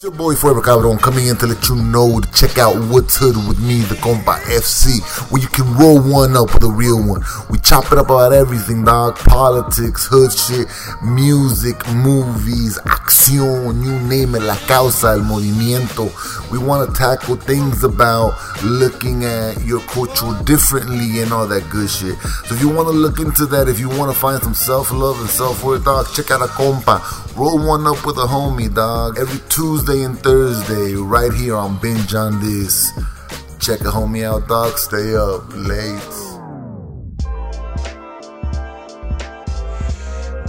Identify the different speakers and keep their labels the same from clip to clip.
Speaker 1: Your boy Forever Cabron coming in to let you know to check out What's Hood with me, the Compa FC, where you can roll one up with a real one. We chop it up about everything, dog. Politics, hood shit, music, movies, acción, you name it, la causa, el movimiento. We want to tackle things about looking at your culture differently and all that good shit. So if you want to look into that, if you want to find some self-love and self-worth, dog, check out a Compa. Roll one up with a homie, dog. Every Tuesday and Thursday, right here on Binge on This. Check a homie out, dog. Stay up late.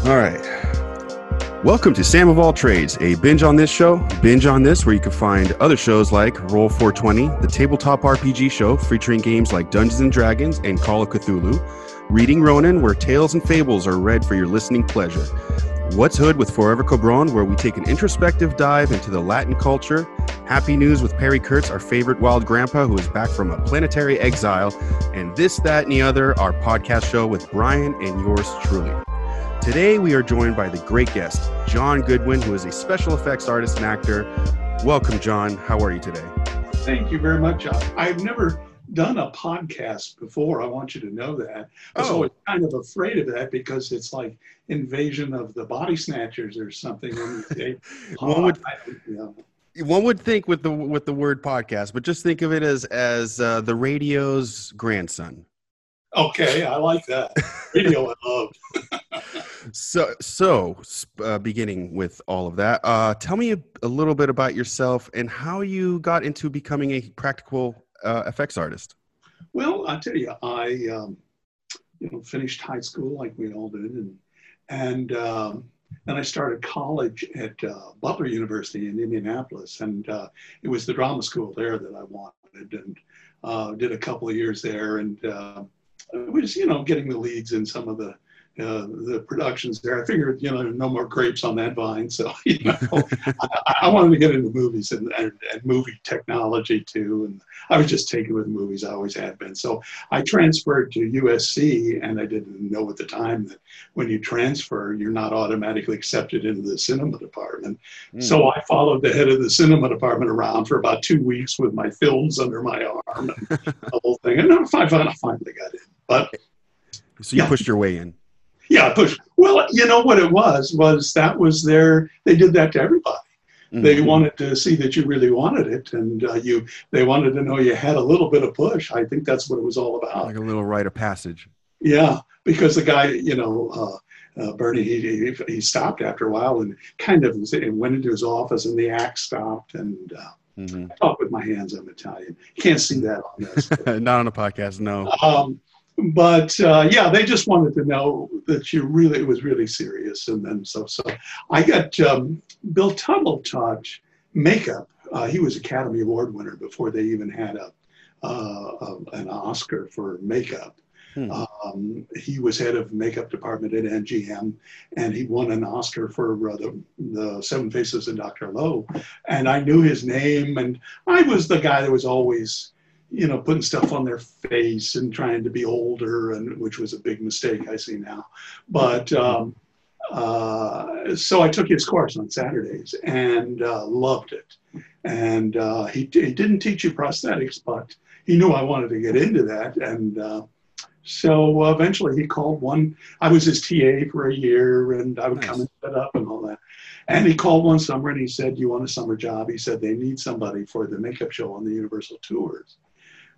Speaker 2: All right. Welcome to Sam of All Trades, a binge on this show, binge on this, where you can find other shows like Roll 420, the tabletop RPG show featuring games like Dungeons and Dragons and Call of Cthulhu, Reading Ronin, where tales and fables are read for your listening pleasure. What's Hood with Forever Cabron, where we take an introspective dive into the Latin culture. Happy News with Perry Kurtz, our favorite wild grandpa who is back from a planetary exile. And This, That, and the Other, our podcast show with Brian and yours truly. Today we are joined by the great guest, John Goodwin, who is a special effects artist and actor. Welcome, John. How are you today?
Speaker 3: Thank you very much. I've never done a podcast before. I want you to know that. I was
Speaker 2: Oh.
Speaker 3: always kind of afraid of that because it's like invasion of the body snatchers or something. When you say
Speaker 2: One would-
Speaker 3: you know.
Speaker 2: One would think with the with the word podcast, but just think of it as as uh, the radio's grandson.
Speaker 3: Okay, I like that. Radio I love.
Speaker 2: So, so uh, beginning with all of that, uh, tell me a, a little bit about yourself and how you got into becoming a practical uh, effects artist.
Speaker 3: Well, I tell you, I um, you know finished high school like we all did, and and um, then I started college at uh, Butler University in Indianapolis, and uh, it was the drama school there that I wanted, and uh, did a couple of years there, and uh, was you know getting the leads in some of the. Uh, the productions there. I figured, you know, no more grapes on that vine. So, you know, I, I wanted to get into movies and, and, and movie technology too. And I was just taken with movies. I always had been. So I transferred to USC, and I didn't know at the time that when you transfer, you're not automatically accepted into the cinema department.
Speaker 2: Hmm.
Speaker 3: So I followed the head of the cinema department around for about two weeks with my films under my arm and the whole thing. And I finally I finally got in. But
Speaker 2: So you
Speaker 3: Yeah.
Speaker 2: pushed your way in.
Speaker 3: Yeah, push. Well, you know what it was was that was their. They did that to everybody. They
Speaker 2: Mhm.
Speaker 3: wanted to see that you really wanted it, and uh, you. They wanted to know you had a little bit of push. I think that's what it was all about.
Speaker 2: like a little rite of passage.
Speaker 3: Yeah, because the guy, you know, uh, uh, Bernie, he, he he stopped after a while and kind of went into his office, and the act stopped, and uh,
Speaker 2: Mhm.
Speaker 3: I talk with my hands. I'm Italian. You can't see that on this.
Speaker 2: Not on a podcast, no.
Speaker 3: um, but uh, yeah, they just wanted to know that you really it was really serious, and then so so I got um, Bill Tuttle taught makeup. Uh, he was Academy Award winner before they even had a, uh, a an Oscar for makeup.
Speaker 2: Hmm.
Speaker 3: Um, he was head of makeup department at MGM, and he won an Oscar for uh, the, the Seven Faces of Dr. Lao. And I knew his name, and I was the guy that was always you know, putting stuff on their face and trying to be older, and which was a big mistake I see now. But um, uh, so I took his course on Saturdays and uh, loved it. And uh, he, he didn't teach you prosthetics, but he knew I wanted to get into that. And uh, so eventually he called one. I was his TA for a year, and I would come and set up and all that. And he called one summer and he said, You want a summer job? He said, They need somebody for the makeup show on the Universal Tours.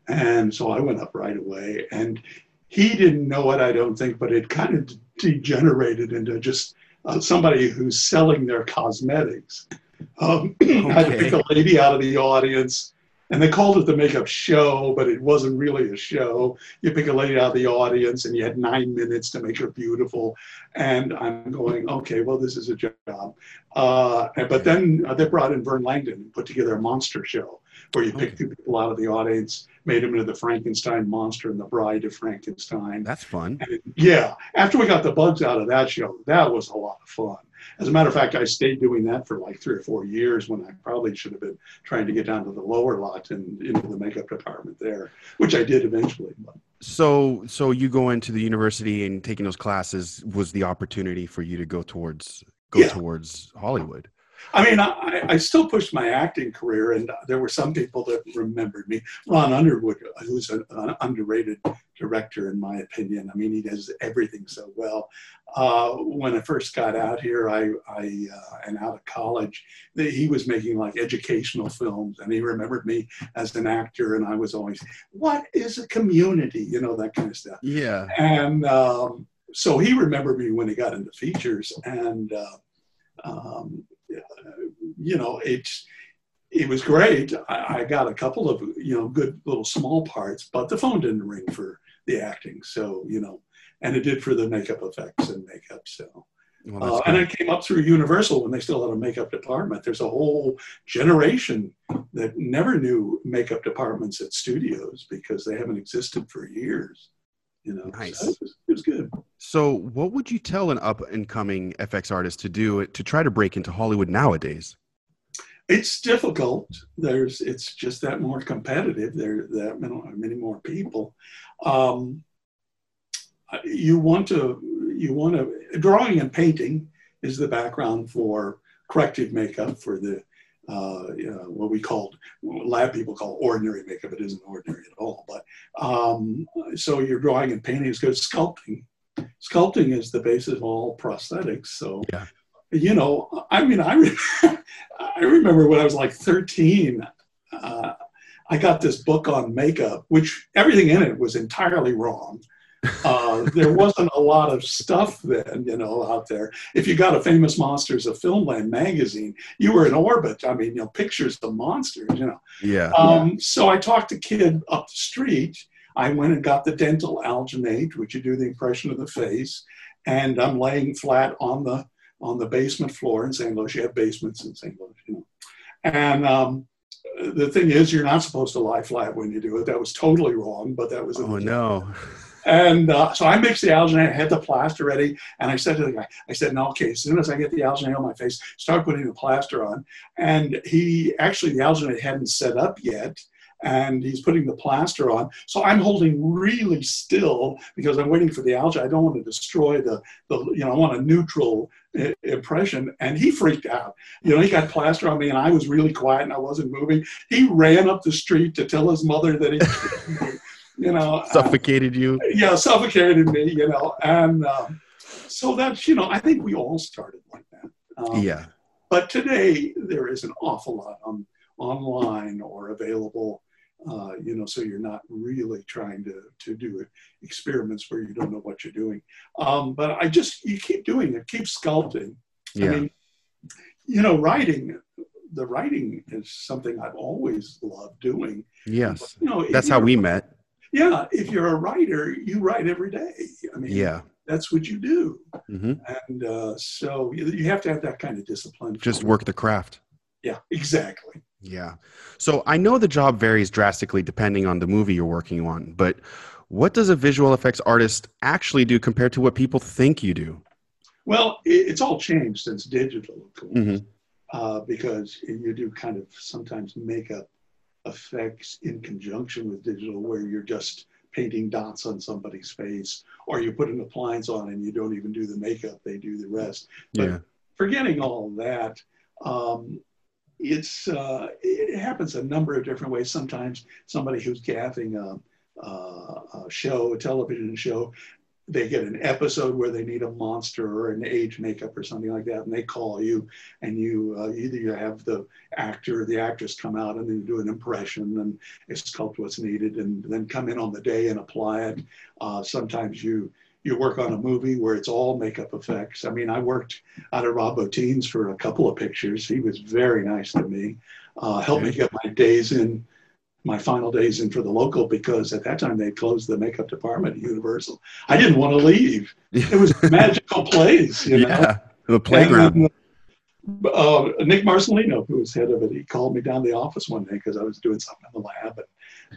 Speaker 3: And so I went up right away. And he didn't know it, I don't think, but it kind of degenerated into just uh, somebody who's selling their cosmetics. Um, I had to pick a lady out of the audience. And they called it the makeup show, but it wasn't really a show. You pick a lady out of the audience and you had nine minutes to make her beautiful. And I'm going, okay, well, this is a job. Uh, but then uh, they brought in Verne Langdon and put together a monster show where you oh. pick two people out of the audience, made them into the Frankenstein monster and the Bride of Frankenstein.
Speaker 2: That's fun.
Speaker 3: It- yeah, after we got the bugs out of that show, that was a lot of fun. As a matter of fact, I stayed doing that for like three or four years when I probably should have been trying to get down to the lower lot and into the makeup department there, which I did eventually.
Speaker 2: So, so you go into the university and taking those classes was the opportunity for you to go towards go
Speaker 3: Yeah.
Speaker 2: towards Hollywood.
Speaker 3: I mean, I, I still pushed my acting career, and there were some people that remembered me. Ron Underwood, who's an, an underrated director, in my opinion. I mean, he does everything so well. Uh, when I first got out here, I, I uh, and out of college, he was making like educational films, and he remembered me as an actor, and I was always, "What is a community?" You know, that kind of stuff.
Speaker 2: Yeah.
Speaker 3: And um, so he remembered me when he got into features, and. Uh, um, you know, it's it was great. I, I, got a couple of you know good little small parts, but the phone didn't ring for the acting. So you know, and it did for the makeup effects and makeup. So. Well, uh, and I came up through Universal when they still had a makeup department. There's a whole generation that never knew makeup departments at studios because they haven't existed for years. You know,
Speaker 2: nice.
Speaker 3: So it, was, it was good.
Speaker 2: So, what would you tell an up and coming FX artist to do to try to break into Hollywood nowadays?
Speaker 3: It's difficult. There's, it's just that more competitive. There, that many more people. Um, you want to, you want to. Drawing and painting is the background for corrective makeup for the uh, you know, what we called lab people call ordinary makeup. It isn't ordinary at all. But um, so your drawing and painting is good. Sculpting, sculpting is the basis of all prosthetics. So
Speaker 2: yeah
Speaker 3: you know, I mean, I, re- I remember when I was like 13, uh, I got this book on makeup, which everything in it was entirely wrong. Uh, there wasn't a lot of stuff then, you know, out there. If you got a famous Monsters of Filmland magazine, you were in orbit. I mean, you know, pictures of monsters, you know.
Speaker 2: Yeah.
Speaker 3: Um, so I talked to kid up the street. I went and got the dental alginate, which you do the impression of the face, and I'm laying flat on the on the basement floor in St. Louis. You have basements in St. Louis, you know. And um, the thing is, you're not supposed to lie flat when you do it. That was totally wrong, but that was.
Speaker 2: Oh no.
Speaker 3: And uh, so I mixed the alginate, I had the plaster ready, and I said to the guy, I said, no, okay, as soon as I get the alginate on my face, start putting the plaster on. And he actually, the alginate hadn't set up yet and he's putting the plaster on. So I'm holding really still because I'm waiting for the algae. I don't want to destroy the, the you know, I want a neutral I- impression. And he freaked out. You know, he got plaster on me and I was really quiet and I wasn't moving. He ran up the street to tell his mother that he, you know,
Speaker 2: uh, suffocated uh, you.
Speaker 3: Yeah, suffocated me, you know. And um, so that's, you know, I think we all started like that.
Speaker 2: Um, yeah.
Speaker 3: But today there is an awful lot on online or available uh, you know, so you're not really trying to, to do experiments where you don't know what you're doing. Um, but I just, you keep doing it, keep sculpting.
Speaker 2: Yeah. I mean,
Speaker 3: you know, writing, the writing is something I've always loved doing.
Speaker 2: Yes.
Speaker 3: But, you know,
Speaker 2: that's how we met.
Speaker 3: Yeah. If you're a writer, you write every day. I mean,
Speaker 2: yeah.
Speaker 3: That's what you do.
Speaker 2: Mm-hmm.
Speaker 3: And uh, so you, you have to have that kind of discipline.
Speaker 2: Just work the craft.
Speaker 3: Yeah, exactly.
Speaker 2: Yeah. So I know the job varies drastically depending on the movie you're working on, but what does a visual effects artist actually do compared to what people think you do?
Speaker 3: Well, it's all changed since digital, of course,
Speaker 2: mm-hmm.
Speaker 3: uh, because you do kind of sometimes makeup effects in conjunction with digital where you're just painting dots on somebody's face or you put an appliance on and you don't even do the makeup, they do the rest. But
Speaker 2: yeah.
Speaker 3: forgetting all that, um, it's uh, it happens a number of different ways. Sometimes somebody who's gaffing a, a, show, a television show, they get an episode where they need a monster or an age makeup or something like that, and they call you, and you uh, either you have the actor or the actress come out and then do an impression and sculpt what's needed, and then come in on the day and apply it. Uh, sometimes you you work on a movie where it's all makeup effects. I mean, I worked out of Rob Bottin's for a couple of pictures. He was very nice to me, uh, helped me get my days in, my final days in for the local because at that time they closed the makeup department at Universal. I didn't want to leave. It was a magical place, you know.
Speaker 2: Yeah, the playground.
Speaker 3: Uh, Nick Marcellino, who was head of it, he called me down to the office one day because I was doing something in the lab, and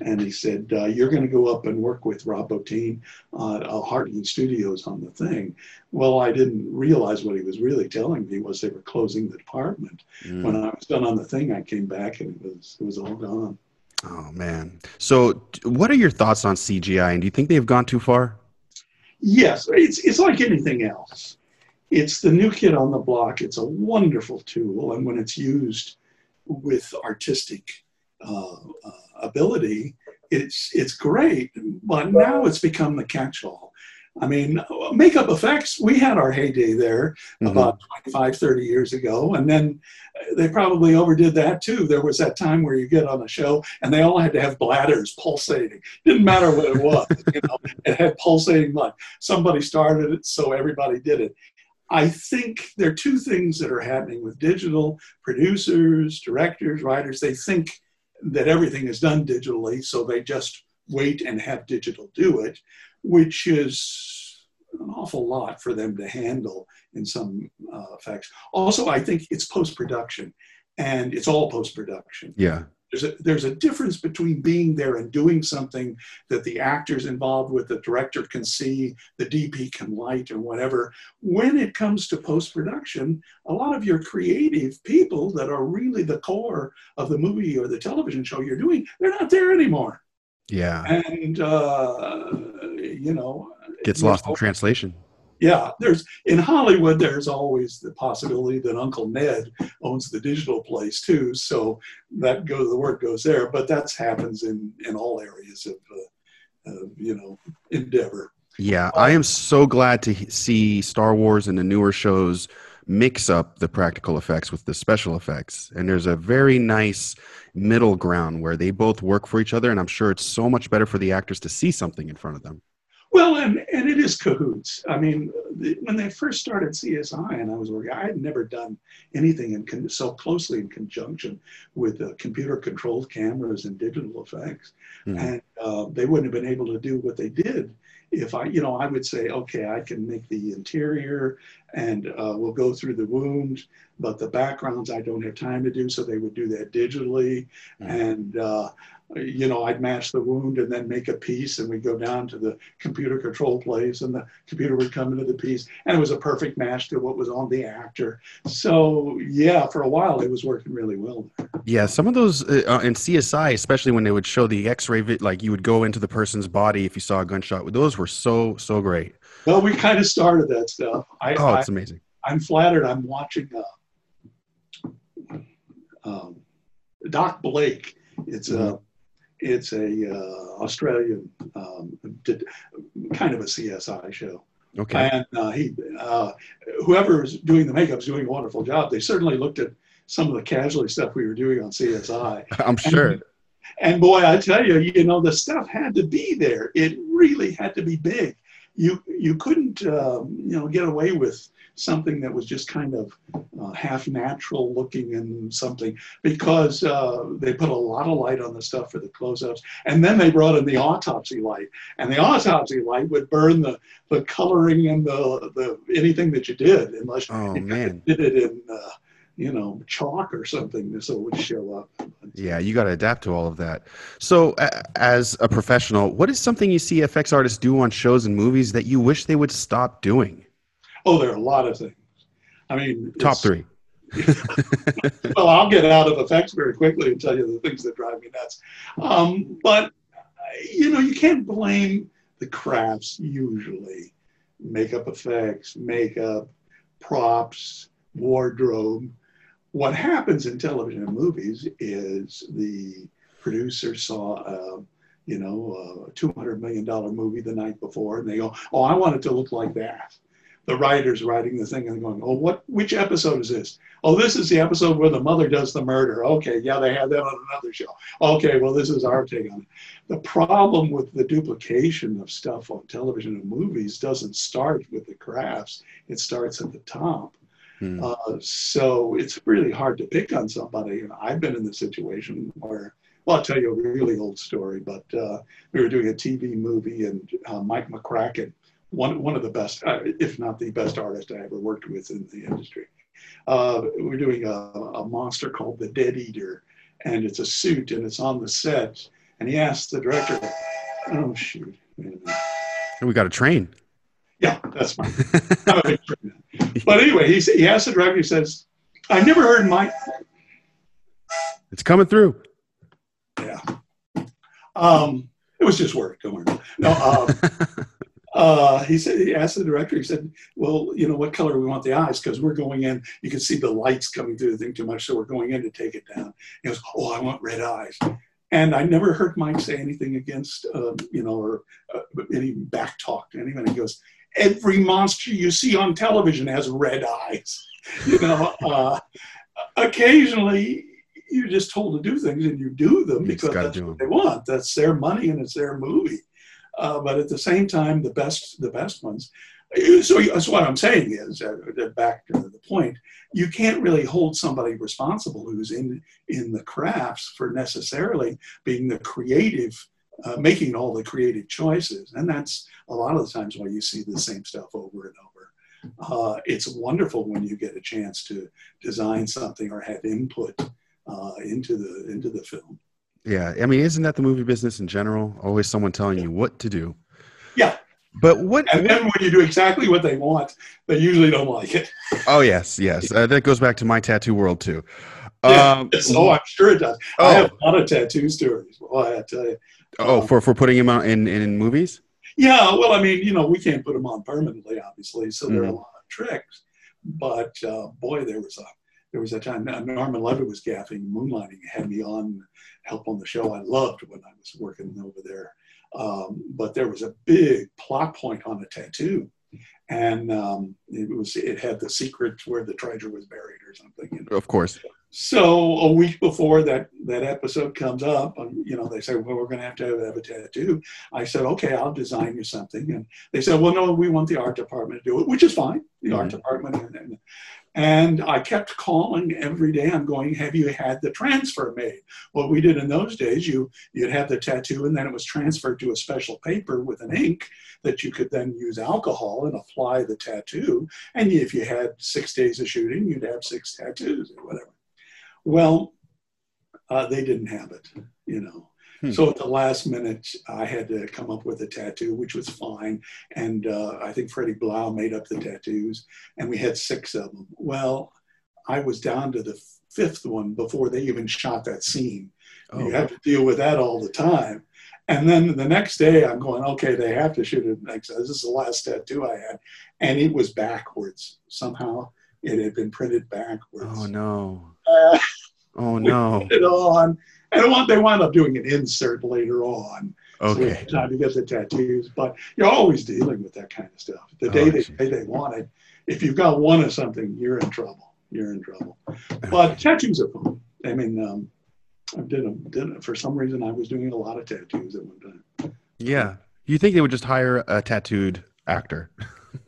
Speaker 3: and he said, uh, "You're going to go up and work with Rob Bottin uh, at Heartland Studios on the thing." Well, I didn't realize what he was really telling me was they were closing the department. Mm. When I was done on the thing, I came back and it was it was all gone.
Speaker 2: Oh man! So, what are your thoughts on CGI? And do you think they've gone too far?
Speaker 3: Yes, it's it's like anything else. it's the new kid on the block. It's a wonderful tool, and when it's used with artistic uh, uh, ability, it's it's great. But now it's become the catch-all. I mean, makeup effects, we had our heyday there
Speaker 2: Mhm.
Speaker 3: about 25, 30 years ago. And then they probably overdid that too. There was that time where you get on a show and they all had to have bladders pulsating. Didn't matter what it was, you know, it had pulsating blood. Somebody started it, so everybody did it. I think there are two things that are happening with digital producers, directors, writers. They think that everything is done digitally, so they just wait and have digital do it, which is an awful lot for them to handle in some uh, effects. Also, I think it's post production, and it's all post production.
Speaker 2: Yeah.
Speaker 3: There's a, there's a difference between being there and doing something that the actors involved with, the director can see, the DP can light, or whatever. When it comes to post production, a lot of your creative people that are really the core of the movie or the television show you're doing, they're not there anymore.
Speaker 2: Yeah.
Speaker 3: And, uh, you know,
Speaker 2: Gets lost in translation.
Speaker 3: Yeah, there's in Hollywood. There's always the possibility that Uncle Ned owns the digital place too, so that goes the work goes there. But that happens in in all areas of, uh, of you know endeavor.
Speaker 2: Yeah, I am so glad to see Star Wars and the newer shows mix up the practical effects with the special effects. And there's a very nice middle ground where they both work for each other. And I'm sure it's so much better for the actors to see something in front of them.
Speaker 3: Well, and and it is cahoots. I mean, the, when they first started CSI, and I was working, I had never done anything in con- so closely in conjunction with uh, computer-controlled cameras and digital effects,
Speaker 2: Mhm.
Speaker 3: and uh, they wouldn't have been able to do what they did if I, you know, I would say, okay, I can make the interior, and uh, we'll go through the wound, but the backgrounds I don't have time to do, so they would do that digitally,
Speaker 2: Mhm.
Speaker 3: and. Uh, you know, I'd match the wound and then make a piece, and we'd go down to the computer control place, and the computer would come into the piece, and it was a perfect match to what was on the actor. So, yeah, for a while it was working really well.
Speaker 2: Yeah, some of those uh, uh, in CSI, especially when they would show the X-ray, like you would go into the person's body if you saw a gunshot. Those were so so great.
Speaker 3: Well, we kind of started that stuff. I,
Speaker 2: Oh,
Speaker 3: I,
Speaker 2: it's amazing.
Speaker 3: I'm flattered. I'm watching uh, um, Doc Blake. It's a it's a uh, Australian um, kind of a CSI show.
Speaker 2: Okay.
Speaker 3: And uh, he, uh, whoever is doing the makeup is doing a wonderful job. They certainly looked at some of the casualty stuff we were doing on CSI.
Speaker 2: I'm sure.
Speaker 3: And boy, I tell you, you know, the stuff had to be there. It really had to be big. You you couldn't, um, you know, get away with something that was just kind of uh, half natural looking and something because uh, they put a lot of light on the stuff for the close-ups, and then they brought in the autopsy light, and the autopsy light would burn the the coloring and the the anything that you did unless
Speaker 2: Oh
Speaker 3: you
Speaker 2: man.
Speaker 3: did it in. You know, chalk or something, so it would show up.
Speaker 2: Yeah, you got to adapt to all of that. So, uh, as a professional, what is something you see FX artists do on shows and movies that you wish they would stop doing?
Speaker 3: Oh, there are a lot of things. I mean,
Speaker 2: Top three.
Speaker 3: Well, I'll get out of effects very quickly and tell you the things that drive me nuts. Um, but you know, you can't blame the crafts usually. Makeup effects, makeup, props, wardrobe. What happens in television and movies is the producer saw a, you know, a $200 million movie the night before, and they go, oh, I want it to look like that. The writer's writing the thing and going, oh, what, which episode is this? Oh, this is the episode where the mother does the murder. Okay, yeah, they had that on another show. Okay, well, this is our take on it. The problem with the duplication of stuff on television and movies doesn't start with the crafts, it starts at the top.
Speaker 2: Hmm.
Speaker 3: Uh, so it's really hard to pick on somebody. And I've been in the situation where, well, I'll tell you a really old story, but uh, we were doing a TV movie and uh, Mike McCracken, one, one of the best, uh, if not the best artist I ever worked with in the industry. Uh, we're doing a, a monster called the Dead Eater, and it's a suit and it's on the set. And he asked the director, oh, shoot. wait a minute.
Speaker 2: And we got a train.
Speaker 3: Yeah, that's fine. I'm a big fan. But anyway, he, he asked the director, he says, I've never heard Mike.
Speaker 2: It's coming through.
Speaker 3: Yeah. Um, it was just work. Don't worry. No, um, uh, he said he asked the director. He said, "Well, you know, what color we want the eyes? Because we're going in. You can see the lights coming through the thing too much, so we're going in to take it down." He goes, "Oh, I want red eyes." And I never heard Mike say anything against, um, you know, or uh, any back talk to anyone. He goes, "Every monster you see on television has red eyes." you know, uh, occasionally you're just told to do things and you do them
Speaker 2: You
Speaker 3: because that's what
Speaker 2: them.
Speaker 3: they want. That's their money and it's their movie. Uh, but at the same time, the best, the best ones. So, so what I'm saying is, uh, back to the point, you can't really hold somebody responsible who's in in the crafts for necessarily being the creative, uh, making all the creative choices, and that's a lot of the times why you see the same stuff over and over. Uh, it's wonderful when you get a chance to design something or have input uh, into the into the film.
Speaker 2: Yeah, I mean, isn't that the movie business in general? Always someone telling you what to do.
Speaker 3: Yeah.
Speaker 2: But what?
Speaker 3: And then when you do exactly what they want, they usually don't like it.
Speaker 2: Oh yes, yes. Uh, that goes back to my tattoo world too. Um,
Speaker 3: So I'm sure it does. I
Speaker 2: oh,
Speaker 3: have a lot of tattoo stories. Well, I tell you.
Speaker 2: oh, for for putting him out in, in movies.
Speaker 3: Yeah, well, I mean, you know, we can't put them on permanently, obviously, so there are a
Speaker 2: Mhm.
Speaker 3: lot of tricks. But uh, boy, there was a there was a time uh, Norman Levitt was gaffing, moonlighting, had me on help on the show. I loved when I was working over there. Um, but there was a big plot point on a tattoo, and um, it was it had the secret where the treasure was buried or something. You know?
Speaker 2: Of course.
Speaker 3: So a week before that that episode comes up, um, you know, they say, "Well, we're going to have to have, a tattoo." I said, "Okay, I'll design you something." And they said, "Well, no, we want the art department to do it," which is fine. The art department, and, and and I kept calling every day. I'm going, "Have you had the transfer made?" What we did in those days, you you'd have the tattoo, and then it was transferred to a special paper with an ink that you could then use alcohol and apply the tattoo. And if you had six days of shooting, you'd have six tattoos or whatever. Well, uh, they didn't have it, you know.
Speaker 2: Hmm.
Speaker 3: So at the last minute, I had to come up with a tattoo, which was fine. And uh, I think Freddie Blau made up the tattoos, and we had six of them. Well, I was down to the fifth one before they even shot that scene. You
Speaker 2: Oh,
Speaker 3: have to deal with that all the time. And then the next day, I'm going, okay, they have to shoot it next. This is the last tattoo I had, and it was backwards somehow. It had been printed backwards.
Speaker 2: oh no.
Speaker 3: Uh,
Speaker 2: Oh no.
Speaker 3: it on, and what they wound up doing an insert later on. So
Speaker 2: Okay.
Speaker 3: had time to get the tattoos, but you're always dealing with that kind of stuff. The
Speaker 2: Oh,
Speaker 3: day they say they want it, if you've got one of something, you're in trouble. You're in trouble. But tattoos are fun. I mean, um, I did them. Did it. For some reason, I was doing a lot of tattoos at one time.
Speaker 2: Yeah. You think they would just hire a tattooed actor?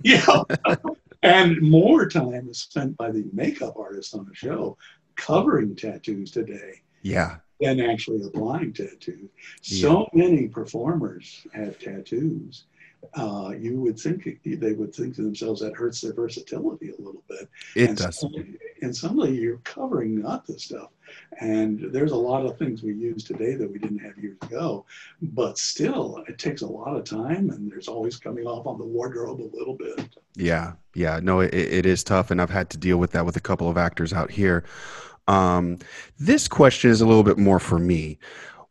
Speaker 3: Yeah. and more time is spent by the makeup artist on the show covering tattoos today
Speaker 2: Yeah.
Speaker 3: than actually applying tattoos. So many performers have tattoos. Uh, you would think they would think to themselves that hurts their versatility a little bit.
Speaker 2: It
Speaker 3: and
Speaker 2: does.
Speaker 3: Suddenly, and suddenly you're covering not the stuff. And there's a lot of things we use today that we didn't have years ago. But still, it takes a lot of time, and there's always coming off on the wardrobe a little bit.
Speaker 2: Yeah, yeah, no, it, it is tough, and I've had to deal with that with a couple of actors out here. Um, this question is a little bit more for me.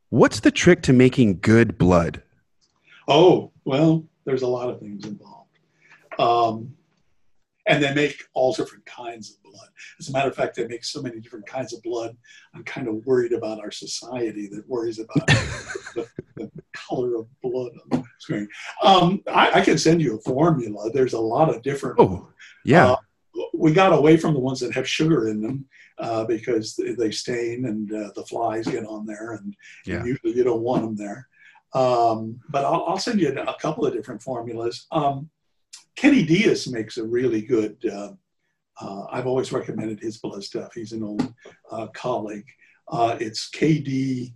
Speaker 2: What's the trick to making good blood?
Speaker 3: Oh, well, there's a lot of things involved. Um, and they make all different kinds of blood. As a matter of fact, they make so many different kinds of blood. I'm kind of worried about our society that worries about the, the color of blood on the screen. Um, I, I can send you a formula. There's a lot of different.
Speaker 2: Oh, yeah,
Speaker 3: Uh, we got away from the ones that have sugar in them uh, because they, they stain and uh, the flies get on there, and,
Speaker 2: Yeah.
Speaker 3: and usually you don't want them there. Um, but I'll, I'll send you a couple of different formulas. Um, Kenny Diaz makes a really good. Uh, uh, I've always recommended his blood stuff. He's an old uh, colleague. Uh, it's KD.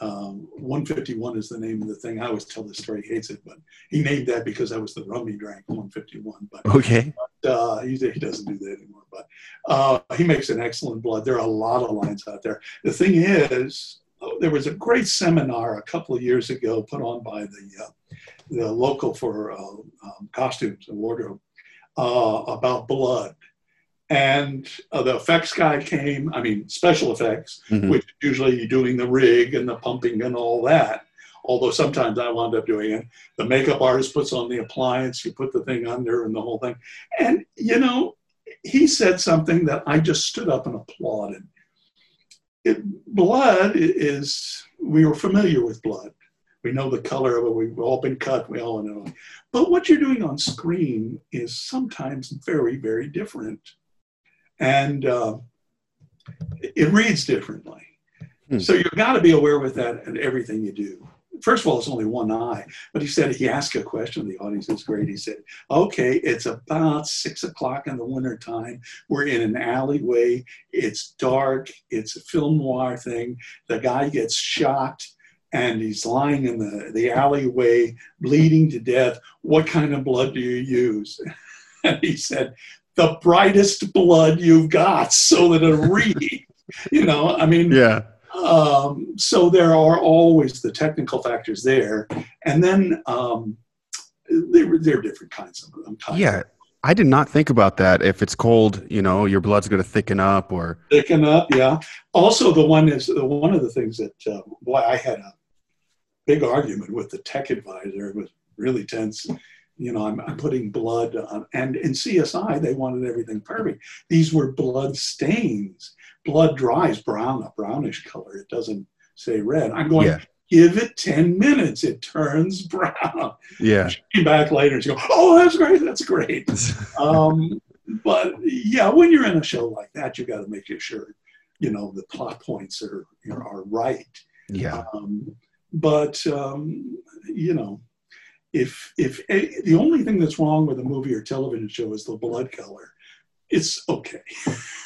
Speaker 3: Um, 151 is the name of the thing. I always tell this story. He hates it, but he named that because that was the rum he drank. 151, but
Speaker 2: okay,
Speaker 3: uh, he, he doesn't do that anymore, but uh, he makes an excellent blood. There are a lot of lines out there. The thing is, there was a great seminar a couple of years ago put on by the uh, the local for uh, um, costumes and wardrobe uh, about blood. And uh, the effects guy came, I mean, special effects,
Speaker 2: Mhm.
Speaker 3: which usually you're doing the rig and the pumping and all that. although sometimes I wound up doing it. The makeup artist puts on the appliance, you put the thing under, and the whole thing. And you know, he said something that I just stood up and applauded. It, blood is we are familiar with blood. We know the color of it. We've all been cut. We all know. But what you're doing on screen is sometimes very, very different, and uh, it reads differently. Hmm. So you've got to be aware with that and everything you do. First of all, it's only one eye. But he said he asked a question. The audience was great. He said, "Okay, it's about six o'clock in the wintertime. We're in an alleyway. It's dark. It's a film noir thing. The guy gets shot." and he's lying in the, the alleyway, bleeding to death. What kind of blood do you use? And he said, the brightest blood you've got so that it reads. you know, I mean,
Speaker 2: yeah.
Speaker 3: Um, so there are always the technical factors there, and then um, there, there are different kinds of them.
Speaker 2: Yeah, I did not think about that. If it's cold, you know, your blood's going to thicken up, or
Speaker 3: thicken up. Yeah. Also, the one is one of the things that uh, boy, I had a big argument with the tech advisor. It was really tense. You know, I'm, I'm putting blood on, and in CSI, they wanted everything perfect. These were blood stains. Blood dries brown, a brownish color. It doesn't say red. I'm going, yeah. give it 10 minutes. It turns brown.
Speaker 2: Yeah.
Speaker 3: She came back later and she go, oh, that's great. That's great. um, but yeah, when you're in a show like that, you got to make sure, you know, the plot points are, are right.
Speaker 2: Yeah.
Speaker 3: Um, but um, you know, if if a, the only thing that's wrong with a movie or television show is the blood color, it's okay.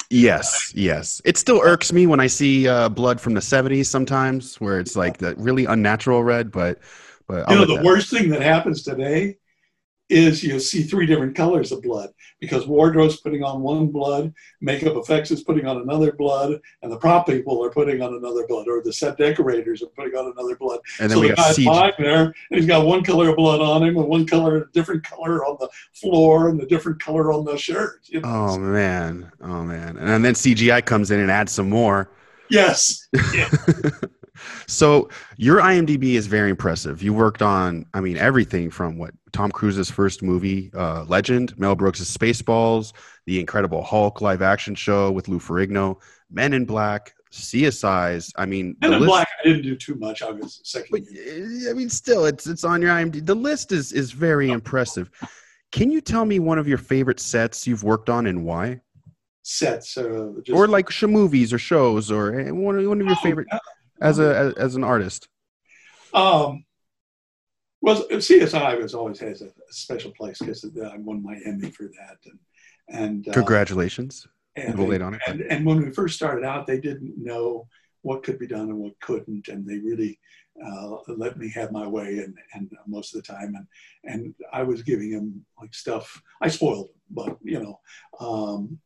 Speaker 2: yes, yes. It still irks me when I see uh, blood from the '70s sometimes, where it's like the really unnatural red. But but
Speaker 3: you know, the worst thing that happens today is you see three different colors of blood because wardrobe's putting on one blood, makeup effects is putting on another blood, and the prop people are putting on another blood, or the set decorators are putting on another blood.
Speaker 2: And then so we the got
Speaker 3: guy's lying there, and he's got one color of blood on him, and one color, a different color on the floor, and the different color on the shirt.
Speaker 2: You know? Oh man, oh man, and then CGI comes in and adds some more.
Speaker 3: Yes. Yeah.
Speaker 2: So your IMDb is very impressive. You worked on, I mean, everything from what Tom Cruise's first movie, uh, Legend, Mel Brooks' Spaceballs, The Incredible Hulk live action show with Lou Ferrigno, Men in Black, CSIs. I mean,
Speaker 3: Men in list, Black. I didn't do too much. I was second. But,
Speaker 2: I mean, still, it's it's on your IMDb. The list is is very impressive. Can you tell me one of your favorite sets you've worked on and why?
Speaker 3: Sets, uh,
Speaker 2: or like sh- movies or shows, or eh, one, one of your oh, favorite as a as, as an artist.
Speaker 3: Um, well, CSI was always has a special place because I won my Emmy for that, and and
Speaker 2: uh, congratulations.
Speaker 3: And, we'll they, on it. And, and when we first started out, they didn't know what could be done and what couldn't, and they really uh, let me have my way, and and most of the time, and and I was giving them like stuff. I spoiled but you know. Um,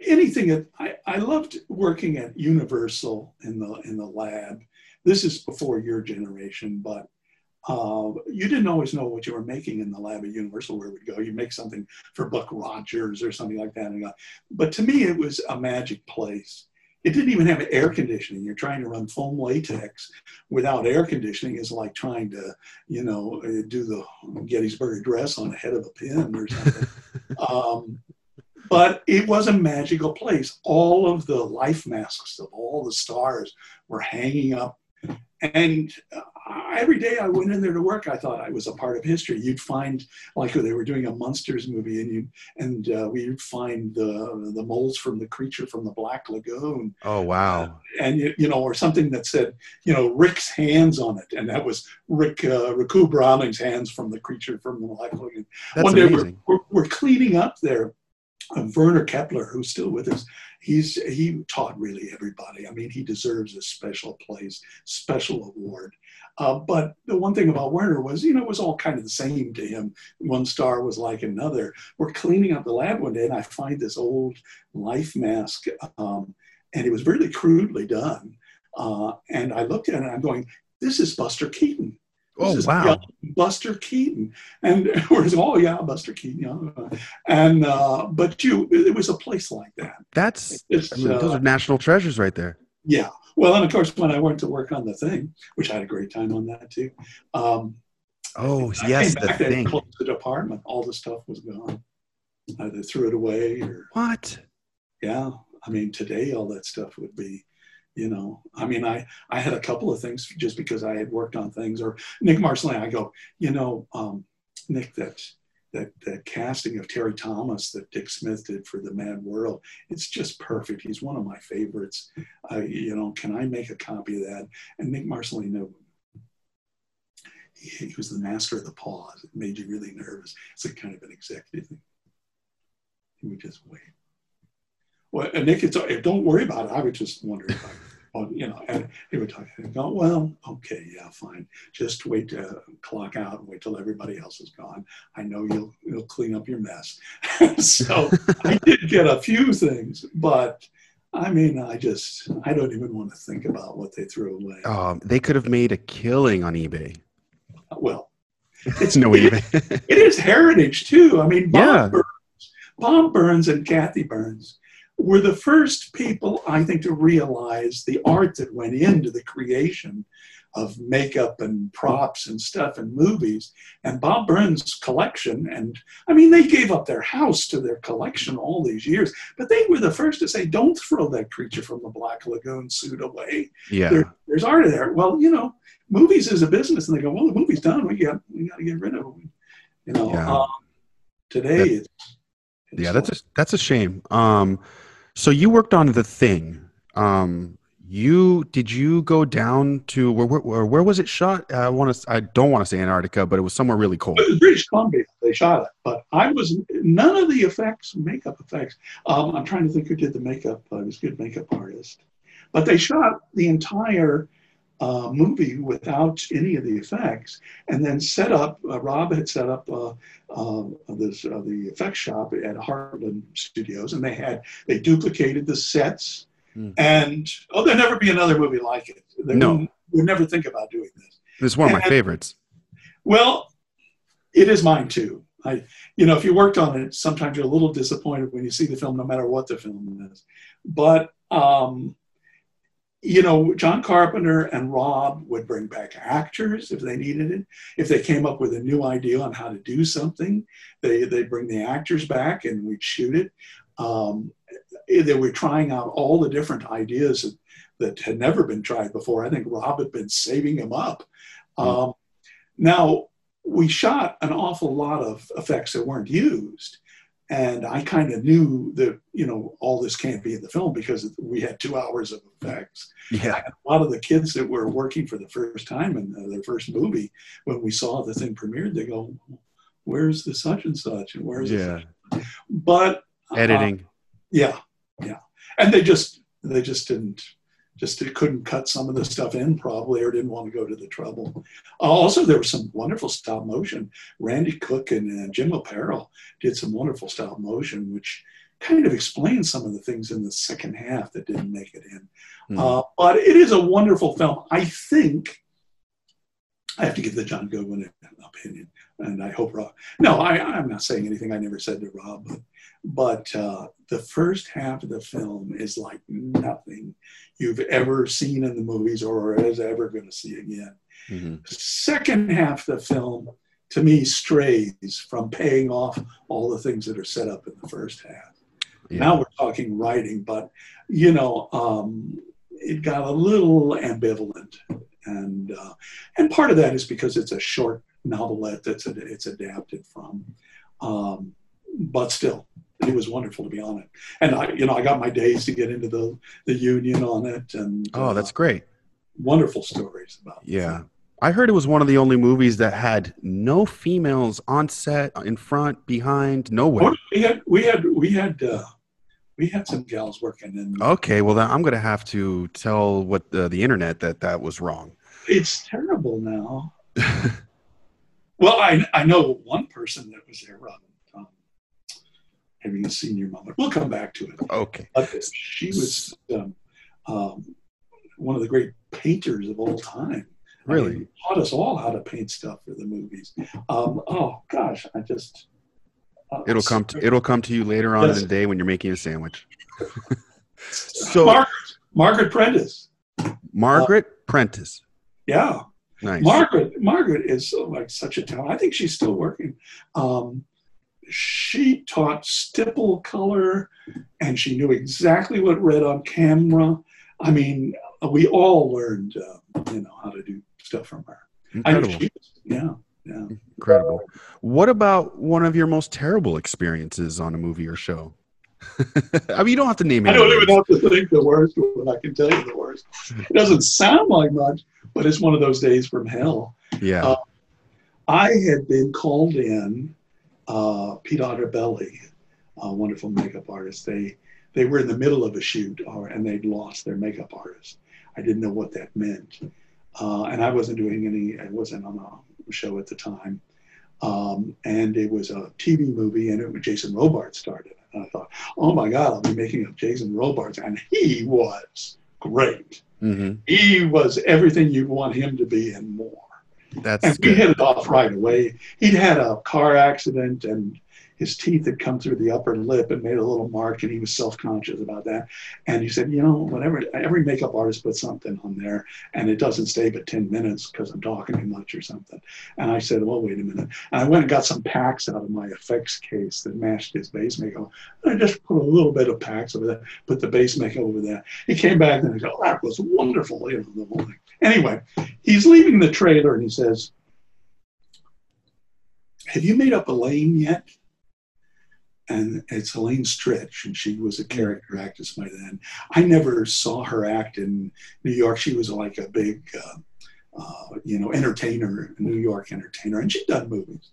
Speaker 3: anything that I, I loved working at Universal in the in the lab. This is before your generation, but uh, you didn't always know what you were making in the lab at Universal where it would go. You make something for Buck Rogers or something like that. But to me, it was a magic place. It didn't even have air conditioning. You're trying to run foam latex without air conditioning is like trying to, you know, do the Gettysburg Address on the head of a pin or something. um, but it was a magical place. All of the life masks of all the stars were hanging up and uh, every day I went in there to work, I thought I was a part of history. You'd find, like they were doing a monsters movie, and you and uh, we'd find the the molds from the creature from the Black Lagoon.
Speaker 2: Oh wow!
Speaker 3: Uh, and you, you know, or something that said, you know, Rick's hands on it, and that was Rick uh, Ricou Browning's hands from the creature from the Black Lagoon.
Speaker 2: That's One day
Speaker 3: amazing. We're, we're, we're cleaning up there uh, Werner Keppler, who's still with us, he's he taught really everybody. I mean, he deserves a special place, special award. Uh, but the one thing about Werner was, you know, it was all kind of the same to him. One star was like another. We're cleaning up the lab one day, and I find this old life mask, um, and it was really crudely done. Uh, and I looked at it, and I'm going, "This is Buster Keaton."
Speaker 2: Oh wow,
Speaker 3: Buster Keaton, and whereas oh yeah, Buster Keaton, yeah. and uh, but you, it was a place like that.
Speaker 2: That's I mean, uh, those are national treasures right there.
Speaker 3: Yeah. Well, and of course, when I went to work on the thing, which I had a great time on that too. Um,
Speaker 2: Oh,
Speaker 3: I
Speaker 2: yes, the thing.
Speaker 3: closed the department. All the stuff was gone. Either threw it away or
Speaker 2: What?
Speaker 3: yeah. I mean, today all that stuff would be, you know. I mean, I I had a couple of things just because I had worked on things. Or Nick Marcelin, I go, you know, um, Nick, that that that casting of Terry Thomas that Dick Smith did for The Mad World, it's just perfect. He's one of my favorites. I, you know, can I make a copy of that? And Nick Marcelin, no. He, he was the master of the pause. It made you really nervous. It's a kind of an executive thing. He would just wait. Well, Nick, it's, don't worry about it. I was just wondering. Well, you know, and he would talk and go, well, okay, yeah, fine. Just wait to clock out and wait till everybody else is gone. I know you'll you'll clean up your mess. so I did get a few things, but I mean, I just I don't even want to think about what they threw away.
Speaker 2: Um, they could have made a killing on eBay.
Speaker 3: Well,
Speaker 2: It's no eBay.
Speaker 3: it is heritage too. I mean, Bob,
Speaker 2: Yeah.
Speaker 3: Burns, Bob Burns and Kathy Burns were the first people, I think, to realize the art that went into the creation of makeup and props and stuff in movies. And Bob Burns' collection, and I mean, they gave up their house to their collection all these years, but they were the first to say, don't throw that creature from the Black Lagoon suit away
Speaker 2: yeah.
Speaker 3: there, there's art there. Well, you know, movies is a business, and they go, well, the movie's done. We got we got to get rid of it. You know,
Speaker 2: Yeah.
Speaker 3: um, today
Speaker 2: That-
Speaker 3: it's, it's
Speaker 2: Yeah, that's a, that's a shame. Um, so you worked on the thing. Um, you did you go down to where where, where, was it shot? I want to. I don't want to say Antarctica, but it was somewhere really cold.
Speaker 3: it was British Columbia. They shot it, but I was none of the effects, makeup effects. Um, I'm trying to think who did the makeup. It was a good makeup artist, but they shot the entire uh, movie without any of the effects, and then set up. Uh, Rob had set up uh, uh, this uh, the effects shop at Heartland Studios, and they had they duplicated the sets.
Speaker 2: Hmm.
Speaker 3: And oh, there'll never be another movie like it. They
Speaker 2: No.
Speaker 3: would would never think about doing this.
Speaker 2: It's one of my favorites.
Speaker 3: Well, it is mine too. I, you know, if you worked on it, sometimes you're a little disappointed when you see the film, no matter what the film is. But, um, you know, John Carpenter and Rob would bring back actors if they needed it. If they came up with a new idea on how to do something, they they bring the actors back and we'd shoot it. Um, they were trying out all the different ideas that, that had never been tried before. I think Rob had been saving them up. Um, now, we shot an awful lot of effects that weren't used. And I kind of knew that, you know, all this can't be in the film because we had two hours of effects.
Speaker 2: Yeah,
Speaker 3: A lot of the kids that were working for the first time in their first movie, when we saw the thing premiered, they go, Where's the such and such? And where's the
Speaker 2: yeah.
Speaker 3: But uh,
Speaker 2: Editing.
Speaker 3: yeah, yeah. And they just, they just didn't, just it couldn't cut some of the stuff in probably or didn't want to go to the trouble. Uh, also, there was some wonderful stop motion. Randy Cook and uh, Jim Aupperle did some wonderful stop motion, which kind of explains some of the things in the second half that didn't make it in.
Speaker 2: Hmm.
Speaker 3: Uh, but it is a wonderful film. I think I have to give the John Goodwin opinion, and I hope Rob. No, I, I'm not saying anything I never said to Rob, but but uh, the first half of the film is like nothing you've ever seen in the movies or is ever going to see again.
Speaker 2: Mhm.
Speaker 3: Second half of the film, to me, strays from paying off all the things that are set up in the first half.
Speaker 2: Yeah.
Speaker 3: Now we're talking writing, but you know, um, it got a little ambivalent, and uh, and part of that is because it's a short novelette that's a, it's adapted from. Um, but still, it was wonderful to be on it, and I, you know, I got my days to get into the the union on it, and
Speaker 2: Oh,
Speaker 3: uh,
Speaker 2: that's great.
Speaker 3: wonderful stories about.
Speaker 2: Yeah. I heard it was one of the only movies that had no females on set, in front, behind, nowhere.
Speaker 3: Oh, we had we had we had uh, we had some gals working, and
Speaker 2: Okay, well then I'm gonna have to tell what the, the internet that that was wrong.
Speaker 3: it's terrible now. Well, I I know one person that was there, um, um, having a senior moment. We'll come back to it.
Speaker 2: Okay.
Speaker 3: But she was um, um, one of the great painters of all time. I
Speaker 2: Really?
Speaker 3: mean, taught us all how to paint stuff for the movies. Um, oh gosh, I just uh,
Speaker 2: It'll come to it'll come to you later on
Speaker 3: Yes.
Speaker 2: in the day when you're making a sandwich. so
Speaker 3: Margaret, Margaret Prentice.
Speaker 2: Margaret Prentice.
Speaker 3: Yeah.
Speaker 2: Nice.
Speaker 3: Margaret, Margaret is like such a talent. I think she's still working. Um, she taught stipple color, and she knew exactly what read on camera. I mean, we all learned, uh, you know, how to do stuff from her. I know
Speaker 2: Incredible.
Speaker 3: she, yeah, yeah.
Speaker 2: Incredible. What about one of your most terrible experiences on a movie or show? I mean, you don't have to name
Speaker 3: it.
Speaker 2: I
Speaker 3: don't even have to think the worst one. I can tell you the worst. It doesn't sound like much, but it's one of those days from hell.
Speaker 2: Yeah.
Speaker 3: Uh, I had been called in, uh, Pete Otterbelli, a wonderful makeup artist. They they were in the middle of a shoot, or, and they'd lost their makeup artist. I didn't know what that meant, uh, and I wasn't doing any. I wasn't on a show at the time, um, and it was a TV movie, and it was Jason Robards started. And I thought, oh my God, I'll be making a Jason Robards, and he was great.
Speaker 2: hmm
Speaker 3: He was everything you want him to be and more.
Speaker 2: That's
Speaker 3: And we hit it off right away. He'd had a car accident and his teeth had come through the upper lip and made a little mark, and he was self conscious about that. And he said, You know, whatever, every makeup artist puts something on there, and it doesn't stay but 10 minutes because I'm talking too much or something. And I said, Well, wait a minute. And I went and got some packs out of my effects case that matched his base makeup. And I just put a little bit of packs over there, put the base makeup over there. He came back and he said, oh, That was wonderful, you know, the whole thing. Anyway, he's leaving the trailer and he says, Have you made up Elaine yet? And it's Elaine Stritch, and she was a character actress by then. I never saw her act in New York. She was like a big, uh, uh, you know, entertainer, New York entertainer, and she'd done movies.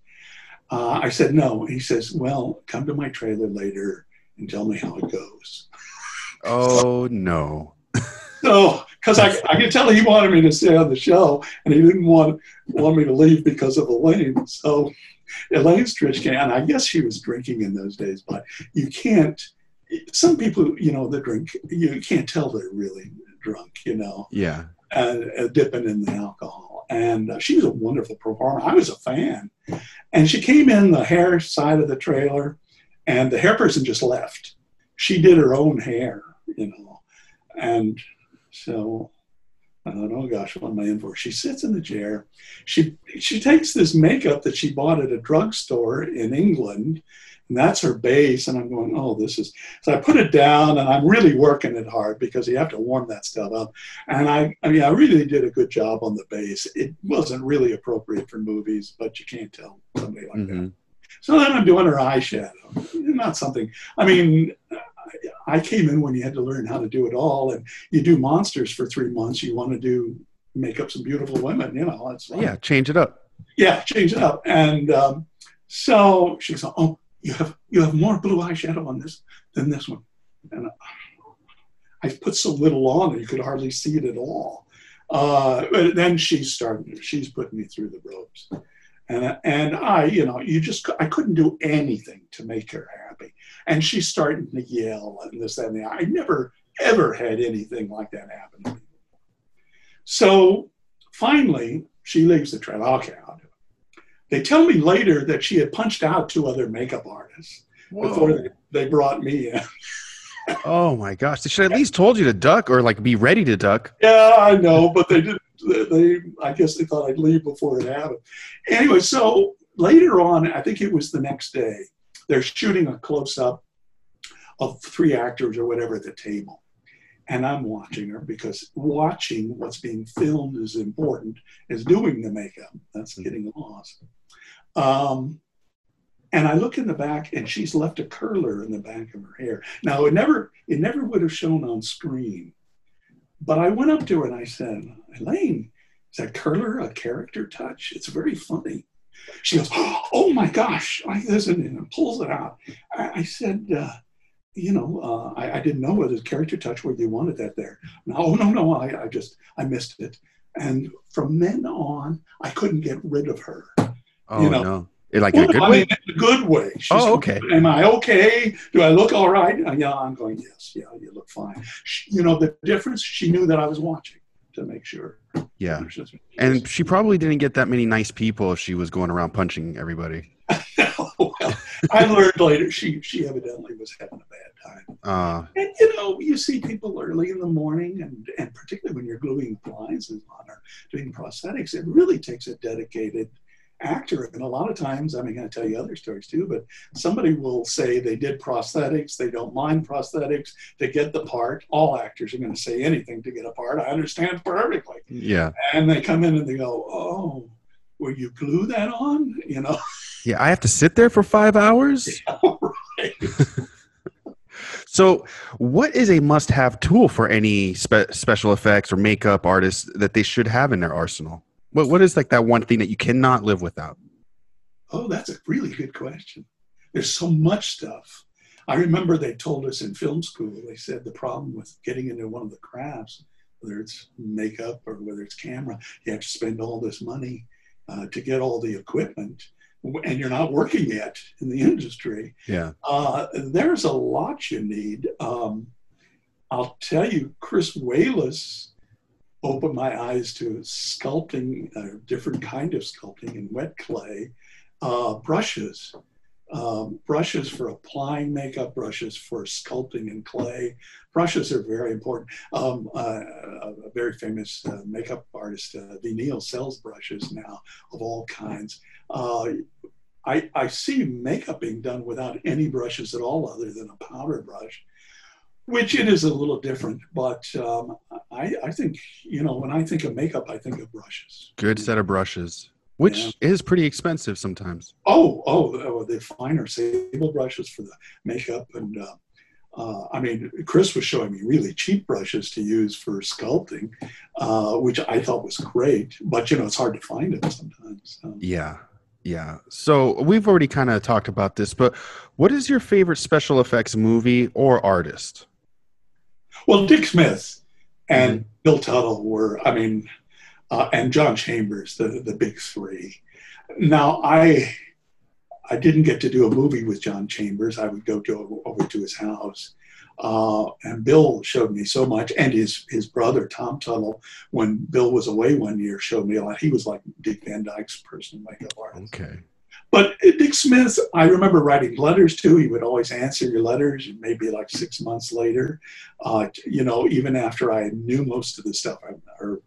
Speaker 3: Uh, I said no. He says, "Well, come to my trailer later and tell me how it goes."
Speaker 2: Oh no.
Speaker 3: So, because I, I could tell he wanted me to stay on the show, and he didn't want want me to leave because of Elaine. So, Elaine Stritch and I guess she was drinking in those days, but you can't. Some people, you know, that drink, you can't tell they're really drunk, you know,
Speaker 2: Yeah.
Speaker 3: and uh, dipping in the alcohol. And uh, she was a wonderful performer. I was a fan, and she came in the hair side of the trailer, and the hair person just left. She did her own hair, you know, and so I thought, oh gosh, what am I in for? She sits in the chair. She she takes this makeup that she bought at a drugstore in England, and that's her base. And I'm going, oh, this is. So I put it down, and I'm really working it hard because you have to warm that stuff up. And I, I mean, I really did a good job on the base. It wasn't really appropriate for movies, but you can't tell somebody like that.
Speaker 2: hmm
Speaker 3: So then I'm doing her eyeshadow. Not something. I mean, I came in when you had to learn how to do it all, and you do monsters for three months. You want to do make up some beautiful women, you know. That's.
Speaker 2: Yeah. Change it up.
Speaker 3: yeah, change it up. And um, so she goes, "Oh, you have you have more blue eyeshadow on this than this one," and I put so little on that you could hardly see it at all. Uh, but then she's starting. She's putting me through the ropes, and and I, you know, you just I couldn't do anything to make her happy, and she's starting to yell and this that, and the. I never ever had anything like that happen to me. So finally, she leaves the trailer. Okay, I'll do it. They tell me later that she had punched out two other makeup artists before they, they brought me in.
Speaker 2: Oh my gosh. They should at least told you to duck or like be ready to duck.
Speaker 3: Yeah, I know, but they didn't. They, I guess they thought I'd leave before it happened. Anyway, so later on, I think it was the next day, they're shooting a close up of three actors or whatever at the table. And I'm watching her because watching what's being filmed is important as doing the makeup. That's getting lost. Um, and I look in the back, and she's left a curler in the back of her hair. Now it never, it never would have shown on screen, but I went up to her and I said, "Elaine, is that curler a character touch? It's very funny." She goes, "Oh my gosh!" Like this, and, and pulls it out. I, I said, uh, "You know, uh, I, I didn't know it was character touch where you wanted that there." No, no, no. I, I just, I missed it. And from then on, I couldn't get rid of her.
Speaker 2: Oh
Speaker 3: You know.
Speaker 2: no. Like in a good
Speaker 3: I
Speaker 2: way?
Speaker 3: mean, in a good way. She's
Speaker 2: Oh,
Speaker 3: going,
Speaker 2: okay.
Speaker 3: Am I okay? Do I look all right? Uh, yeah, I'm going, yes, yeah, you look fine. She, you know, the difference, she knew that I was watching to make sure.
Speaker 2: Yeah. And she probably didn't get that many nice people if she was going around punching everybody.
Speaker 3: well, I learned later she, she evidently was having a bad time.
Speaker 2: Uh,
Speaker 3: And you know, you see people early in the morning, and and particularly when you're gluing appliances on or doing prosthetics, it really takes a dedicated actor. And a lot of times, I'm going to tell you other stories too, but somebody will say they did prosthetics, they don't mind prosthetics to get the part. All actors are going to say anything to get a part. I understand perfectly.
Speaker 2: yeah.
Speaker 3: And they come in and they go, "Oh, will you glue that on?" You know.
Speaker 2: Yeah. I have to sit there for five hours.
Speaker 3: right.
Speaker 2: So, what is a must have tool for any spe- special effects or makeup artist that they should have in their arsenal? What, what is like that one thing that you cannot live without?
Speaker 3: Oh, that's a really good question. There's so much stuff. I remember they told us in film school, they said the problem with getting into one of the crafts, whether it's makeup or whether it's camera, you have to spend all this money uh, to get all the equipment, and you're not working yet in the industry.
Speaker 2: Yeah.
Speaker 3: Uh, there's a lot you need. Um, I'll tell you, Chris Walas opened my eyes to sculpting, a different kind of sculpting in wet clay, uh, brushes, um, brushes for applying makeup, brushes for sculpting in clay. Brushes are very important. Um, uh, a very famous uh, makeup artist, uh, Ve Neill, sells brushes now of all kinds. Uh, I, I see makeup being done without any brushes at all other than a powder brush, which it is a little different. But um, I, I think, you know, when I think of makeup, I think of brushes.
Speaker 2: Good set of brushes, which
Speaker 3: Yeah.
Speaker 2: is pretty expensive sometimes.
Speaker 3: Oh, oh, oh, the finer sable brushes for the makeup. And uh, uh, I mean, Chris was showing me really cheap brushes to use for sculpting, uh, which I thought was great. But, you know, it's hard to find them sometimes. So.
Speaker 2: Yeah. Yeah. So we've already kind of talked about this, but what is your favorite special effects movie or artist?
Speaker 3: Well, Dick Smith and Bill Tuttle were, I mean, uh, and John Chambers, the the big three. Now, I I didn't get to do a movie with John Chambers. I would go to, over to his house, uh, and Bill showed me so much, and his his brother Tom Tuttle, when Bill was away one year, showed me a lot. He was like Dick Van Dyke's personal makeup artist.
Speaker 2: Okay.
Speaker 3: But Dick Smith, I remember writing letters to. He would always answer your letters, maybe like six months later. Uh, you know, even after I knew most of the stuff, or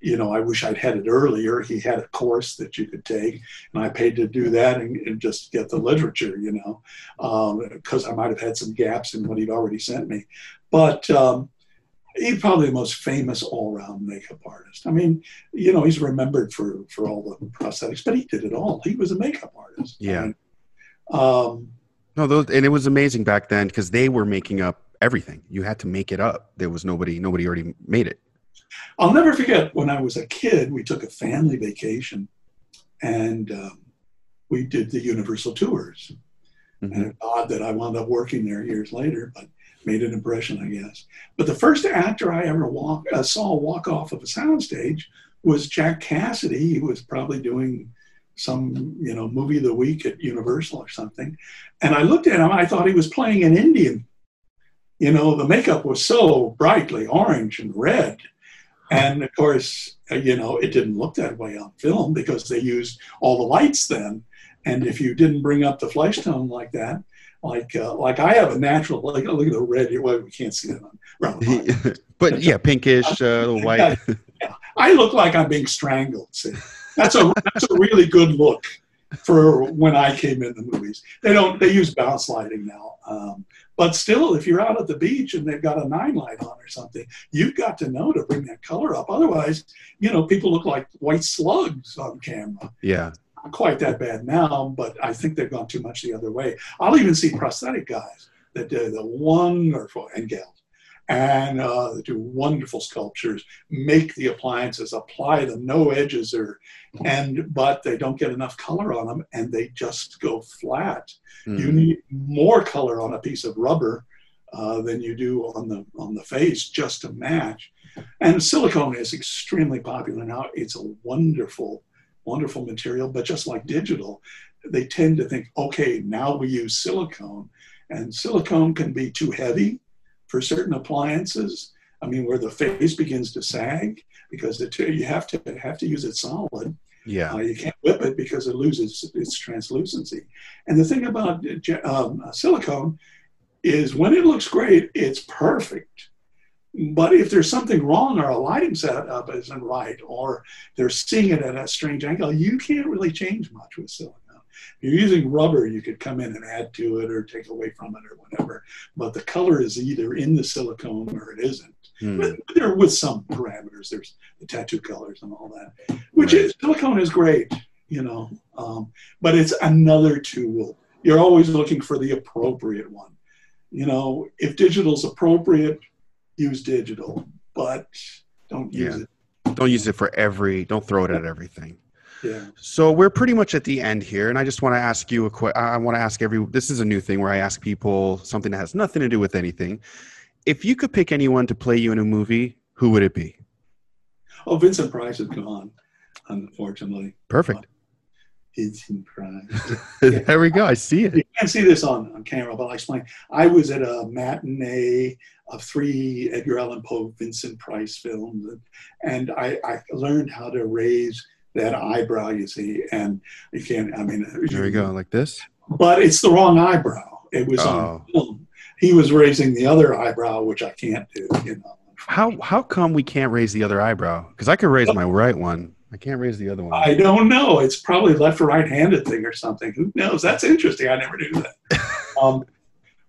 Speaker 3: you know, I wish I'd had it earlier. He had a course that you could take, and I paid to do that and, and just get the literature. You know, because I might have had some gaps in what he'd already sent me. But um, he's probably the most famous all-round makeup artist. I mean, you know, he's remembered for for all the prosthetics, but he did it all. He was a makeup artist.
Speaker 2: Yeah.
Speaker 3: I mean, um,
Speaker 2: No, those, and it was amazing back then because they were making up everything. You had to make it up. There was nobody, nobody already made it.
Speaker 3: I'll never forget when I was a kid. We took a family vacation, and um, we did the Universal tours.
Speaker 2: Mhm.
Speaker 3: And it's odd that I wound up working there years later, but made an impression, I guess. But the first actor I ever walk, uh, saw walk off of a soundstage was Jack Cassidy. He was probably doing some, you know, movie of the week at Universal or something. And I looked at him, I thought he was playing an Indian. You know, the makeup was so brightly orange and red. And of course, uh, you know, it didn't look that way on film because they used all the lights then. And if you didn't bring up the flesh tone like that, like uh, like I have a natural, like look at the red here. Well, we can't see that on around the
Speaker 2: but yeah, pinkish, uh, white.
Speaker 3: I look like I'm being strangled. See, that's a that's a really good look for when I came in the movies. They don't they use bounce lighting now, um, but still, if you're out at the beach and they've got a nine light on or something, you've got to know to bring that color up. Otherwise, you know, people look like white slugs on camera.
Speaker 2: Yeah.
Speaker 3: Not quite that bad now, but I think they've gone too much the other way. I'll even see prosthetic guys that do the wonderful and gals and uh, do wonderful sculptures, make the appliances, apply them, no edges or, and but they don't get enough color on them, and they just go flat. You
Speaker 2: Mm.
Speaker 3: need more color on a piece of rubber uh, than you do on the on the face just to match. And silicone is extremely popular now. It's a wonderful, wonderful material, but just like digital, they tend to think, okay, now we use silicone, and silicone can be too heavy for certain appliances. I mean, where the face begins to sag because it, you have to have to use it solid.
Speaker 2: Yeah.
Speaker 3: Uh, you can't whip it because it loses its translucency. And the thing about um, silicone, is when it looks great, it's perfect. But if there's something wrong or a lighting setup isn't right, or they're seeing it at a strange angle, you can't really change much with silicone. If you're using rubber, you could come in and add to it or take away from it or whatever. But the color is either in the silicone or it isn't.
Speaker 2: Hmm.
Speaker 3: But there with some parameters. There's the tattoo colors and all that, which
Speaker 2: Right.
Speaker 3: is silicone is great, you know. Um, but it's another tool. You're always looking for the appropriate one. You know, if digital's appropriate, use digital, but don't use
Speaker 2: Yeah.
Speaker 3: it.
Speaker 2: Don't use it for every. Don't throw it at everything.
Speaker 3: Yeah.
Speaker 2: So we're pretty much at the end here, and I just want to ask you a que- I want to ask every. This is a new thing where I ask people something that has nothing to do with anything. If you could pick anyone to play you in a movie, who would it be?
Speaker 3: Oh, Vincent Price is gone, unfortunately.
Speaker 2: Perfect.
Speaker 3: Vincent Price.
Speaker 2: there we go. I see it.
Speaker 3: you can't see this on, on camera, but I'll explain. I was at a matinee of three Edgar Allan Poe Vincent Price films, and I, I learned how to raise that eyebrow, you see, and you can't, I mean, uh,
Speaker 2: There we go. Like this.
Speaker 3: But it's the wrong eyebrow. It was
Speaker 2: Oh.
Speaker 3: on film. He was raising the other eyebrow, which I can't do, you know.
Speaker 2: How how come we can't raise the other eyebrow? Because I could raise my right one. I can't raise the other one.
Speaker 3: I don't know. It's probably left or right handed thing or something. Who knows? That's interesting. I never knew that. um,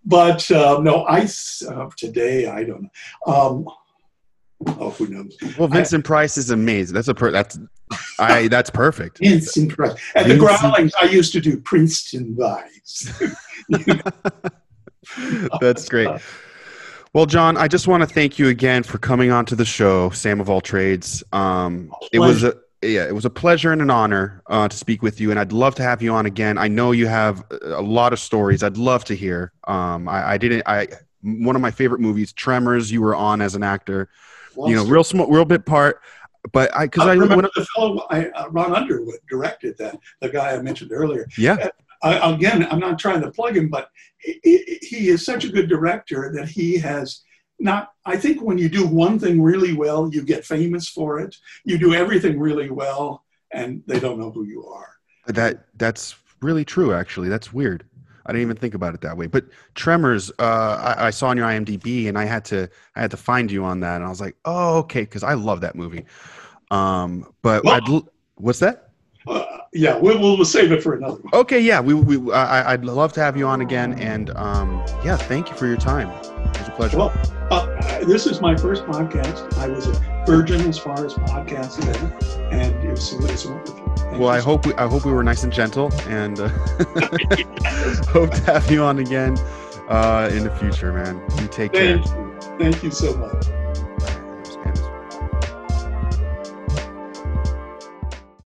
Speaker 3: but uh, no, I uh, today I don't know. Um, oh, who knows?
Speaker 2: well, Vincent Price is amazing. That's a per, that's I that's perfect.
Speaker 3: Vincent Price. At the Groundlings, I used to do Princeton Vice.
Speaker 2: That's great. Well, John, I just want to thank you again for coming on to the show, Sam of All Trades. Um, it was a yeah, it was a pleasure and an honor uh, to speak with you, and I'd love to have you on again. I know you have a lot of stories. I'd love to hear. Um, I, I didn't. I one of my favorite movies, Tremors. You were on as an actor. You know, real small, real bit part. But I because
Speaker 3: I
Speaker 2: I,
Speaker 3: remember
Speaker 2: I-
Speaker 3: the fellow I, uh, Ron Underwood directed that. The guy I mentioned earlier.
Speaker 2: yeah,
Speaker 3: I, again, I'm not trying to plug him, but he- he is such a good director that he has not. I think when you do one thing really well, you get famous for it. You do everything really well, and they don't know who you are.
Speaker 2: That that's really true. Actually, that's weird. I didn't even think about it that way. But Tremors, uh, I, I saw on your IMDb, and I had to I had to find you on that, and I was like, oh, okay, because I love that movie. Um, but
Speaker 3: Well-
Speaker 2: I'd, l- what's that?
Speaker 3: Yeah, we'll, we'll, we'll save it for another one.
Speaker 2: Okay, yeah, we, we I, I'd love to have you on again, and um, yeah, thank you for your time. It was a pleasure.
Speaker 3: Well, uh, this is my first podcast. I was a virgin as far as podcasting, and it was, it was wonderful. Thank
Speaker 2: well, I hope we I hope we were nice and gentle, and uh, hope to have you on again uh, in the future, man. You take care.
Speaker 3: Thank you. Thank you so much.